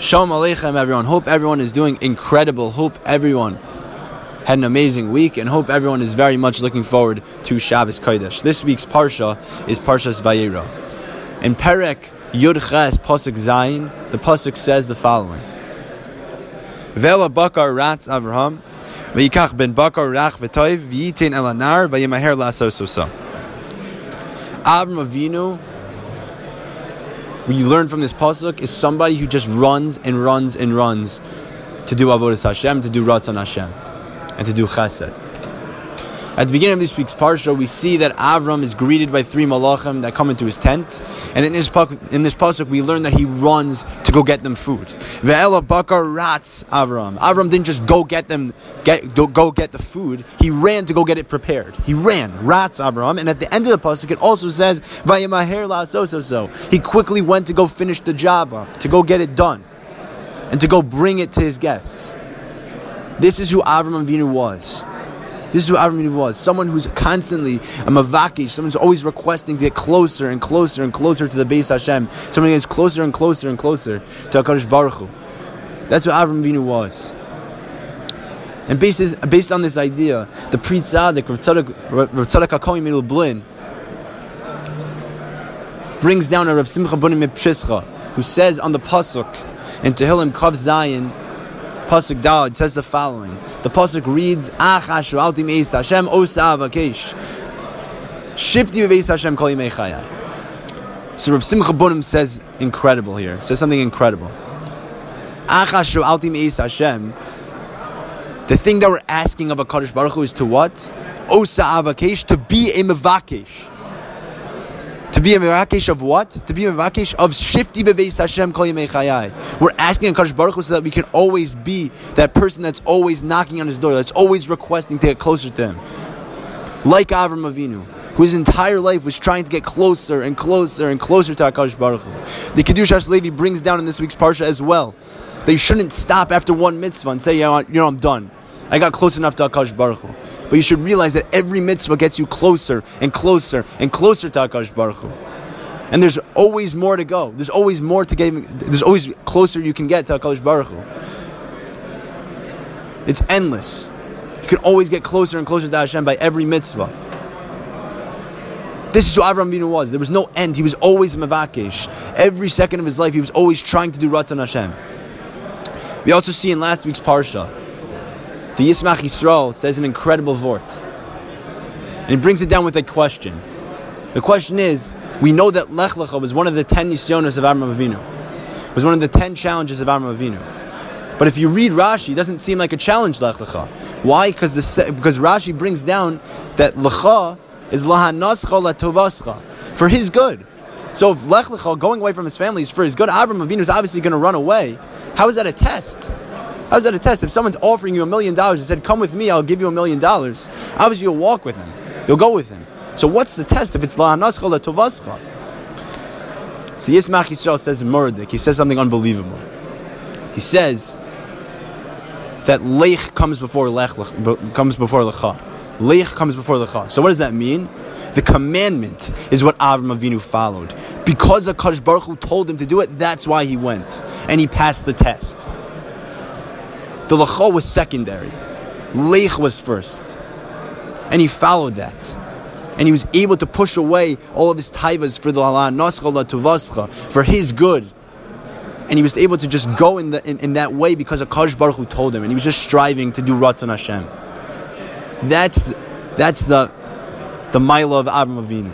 Shalom Aleichem, everyone. Hope everyone is doing incredible. Hope everyone had an amazing week, and hope everyone is very much looking forward to Shabbos Kodesh. This week's parsha is Parshas Vayera. In Perek Yud Ches Pasuk Zayin, the pasuk says the following: Vela Bakar Ratz Avraham, Vayikach ben Bakar Rach V'Toiv V'Yitin Elanar Vayimaher Lasososa. Avram Avinu what you learn from this pasuk is somebody who just runs and runs and runs to do avodas Hashem, to do ratzon Hashem, and to do chesed. At the beginning of this week's parsha, we see that Avram is greeted by three malachim that come into his tent, and in this in this pasuk we learn that he runs to go get them food. Ve'ela bakar rats Avram. Avram didn't just go get them get go, go get the food. He ran to go get it prepared. He ran rats Avram, and at the end of the pasuk it also says vayemaher la so so so. He quickly went to go finish the job up, to go get it done, and to go bring it to his guests. This is who Avram Avinu was. This is what Avram was. Someone who's constantly a mavakish, someone who's always requesting to get closer and closer and closer to the base Hashem. Someone who gets closer and closer and closer to HaKadosh Baruch Hu. That's what Avram Avinu was. And based, based on this idea, the Pri Tzadik, Rav Tzadok HaKohen Blin, brings down a Rav Simcha Bunim who says on the Pasuk in Tehillim Kav Zayin, Pasuk Dalad says the following. The Pasuk reads, Ach Asher Alti Meis Hashem Osa Avakesh. Shifti Beis Hashem Kol Yimei. So Rav Simcha Bunim says incredible here. Says something incredible. Ach Asher Alti Meis Hashem. The thing that we're asking of a Kadosh Baruch Hu is to what? Osa Avakesh, to be a Mevakesh. To be a mevakesh of what? To be a mevakesh of shifti beveis Hashem kol chayai. We're asking Hakadosh Baruch Hu so that we can always be that person that's always knocking on His door, that's always requesting to get closer to Him. Like Avram Avinu, whose entire life was trying to get closer and closer and closer to Hakadosh Baruch Hu. The Kedushas Levi brings down in this week's parsha as well. They shouldn't stop after one mitzvah and say, "Yeah, you know, I'm done. I got close enough to Hakadosh Baruch Hu." But you should realize that every mitzvah gets you closer and closer and closer to HaKadosh Baruch Hu. And there's always more to go. There's always more to get. There's always closer you can get to HaKadosh Baruch Hu. It's endless. You can always get closer and closer to Hashem by every mitzvah. This is who Avram Avinu was. There was no end. He was always mavakesh. Every second of his life, he was always trying to do Ratzon Hashem. We also see in last week's parsha the Yismach Yisrael says an incredible vort. And he brings it down with a question. The question is, we know that Lech Lecha was one of the ten Yisyonos of Avram Avinu. was one of the ten challenges of Avram Avinu. But if you read Rashi, it doesn't seem like a challenge, Lech Lecha. Why? Because, the, because Rashi brings down that Lecha is Lahanascha Latovascha, for his good. So if Lech Lecha, going away from his family, is for his good, Avram Avinu is obviously going to run away. How is that a test? How's that a test? If someone's offering you a million dollars and said, Come with me, I'll give you a million dollars, obviously you'll walk with him. You'll go with him. So what's the test if it's la la'anascha la'tovascha? So Yismach Yisrael says Murdik, he says something unbelievable. He says that leich comes before lech, comes before lecha. Leich comes before lecha. So what does that mean? The commandment is what Avram Avinu followed. Because the Kadosh Baruch Hu told him to do it, that's why he went. And he passed the test. The Lacha was secondary. Leich was first. And he followed that. And he was able to push away all of his taivas for the Allah for his good. And he was able to just go in, the, in, in that way because Akash Baruch Hu told him. And he was just striving to do Ratzon Hashem. That's, that's the, the Mila of Avram Avinu.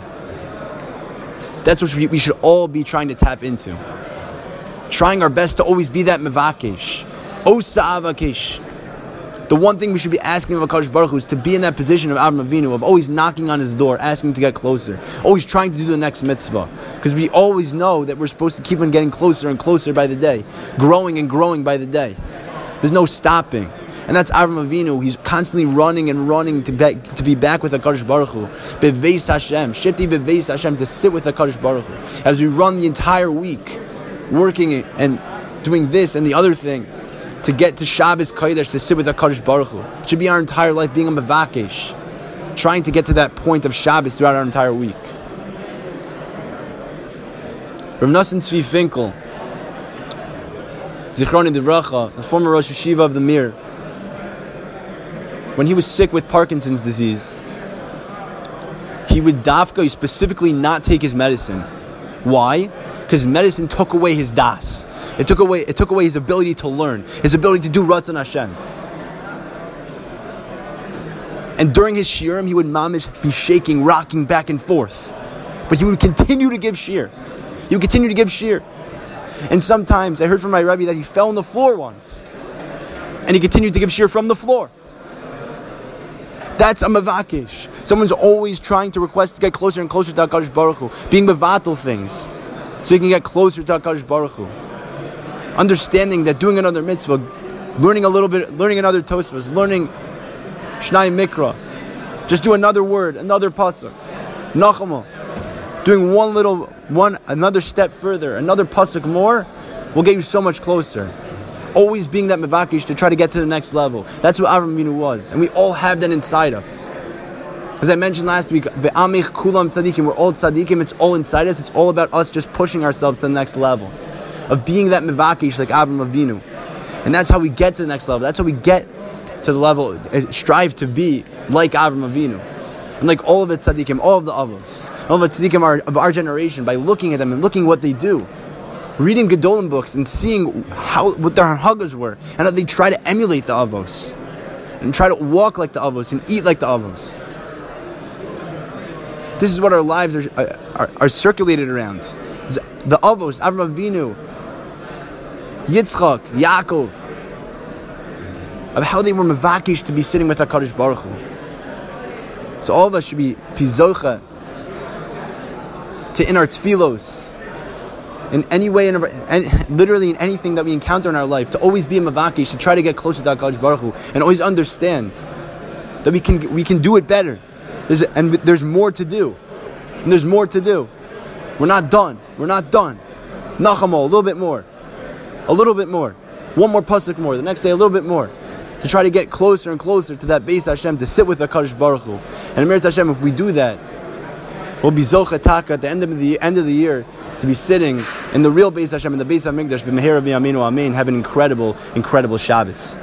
That's what we, we should all be trying to tap into. Trying our best to always be that Mevakesh Osa Avakish. The one thing we should be asking of Akash Baruch Hu is to be in that position of Avram Avinu, of always knocking on his door, asking to get closer, always trying to do the next mitzvah. Because we always know that we're supposed to keep on getting closer and closer by the day, growing and growing by the day. There's no stopping. And that's Avram Avinu. He's constantly running and running to be, to be back with HaKadosh Baruch Hu. Beveis Hashem. Shifti Beveis Hashem. To sit with HaKadosh Baruch Hu. As we run the entire week, working and doing this and the other thing to get to Shabbos Kodesh to sit with HaKadosh Baruch Hu. It should be our entire life being a Mavakesh, trying to get to that point of Shabbos throughout our entire week. Rav Nosson Tzvi Finkel Zichroni Devracha, the former Rosh Yeshiva of the Mir, when he was sick with Parkinson's disease, he would dafka specifically not take his medicine. Why? Because medicine took away his das. It took away it took away his ability to learn, his ability to do Ratzon Hashem. And during his shiurim, he would mamish be shaking, rocking back and forth. But he would continue to give shiur. He would continue to give shiur. And sometimes I heard from my Rebbe that he fell on the floor once. And he continued to give shiur from the floor. That's a mavakish. Someone's always trying to request to get closer and closer to HaKadosh Baruch Hu, being mevatel things, so you can get closer to HaKadosh Baruch Hu. Understanding that doing another mitzvah, learning a little bit, learning another tosfos, learning Shnai Mikra. Just do another word, another pasuk. Nachama. Doing one little, one, another step further, another pasuk more, will get you so much closer. Always being that mevakish to try to get to the next level. That's what Avram Avinu was, and we all have that inside us. As I mentioned last week, ve'amich kulam tzadikim, we're all tzadikim, it's all inside us, it's all about us just pushing ourselves to the next level. Of being that mevakish like Avram Avinu. And that's how we get to the next level. That's how we get to the level, uh, strive to be like Avram Avinu. And like all of the tzaddikim, all of the avos, all of the tzaddikim are, of our generation, by looking at them and looking what they do, reading Gedolim books and seeing how what their hagas were, and how they try to emulate the avos, and try to walk like the avos and eat like the avos. This is what our lives are, uh, are, are circulated around. The avos, Avram Avinu, Yitzchak, Yaakov, of how they were mavakish to be sitting with HaKadosh Baruch Hu. So all of us should be pizocha to in our tfilos, in any way, in and literally in anything that we encounter in our life, to always be a mavakish, to try to get closer to HaKadosh Baruch Hu, and always understand that we can, we can do it better. There's, and there's more to do. And there's more to do. We're not done. We're not done. Nachamo, a little bit more. A little bit more. One more pasuk more. The next day, a little bit more to try to get closer and closer to that base Hashem, to sit with the Kadosh Baruch Hu. And Amir Hashem, if we do that, we'll be Zochataka at the end of the end of the year to be sitting in the real base Hashem, in the base of Migdash, B'mehera V'yaminu Amen, have an incredible, incredible Shabbos.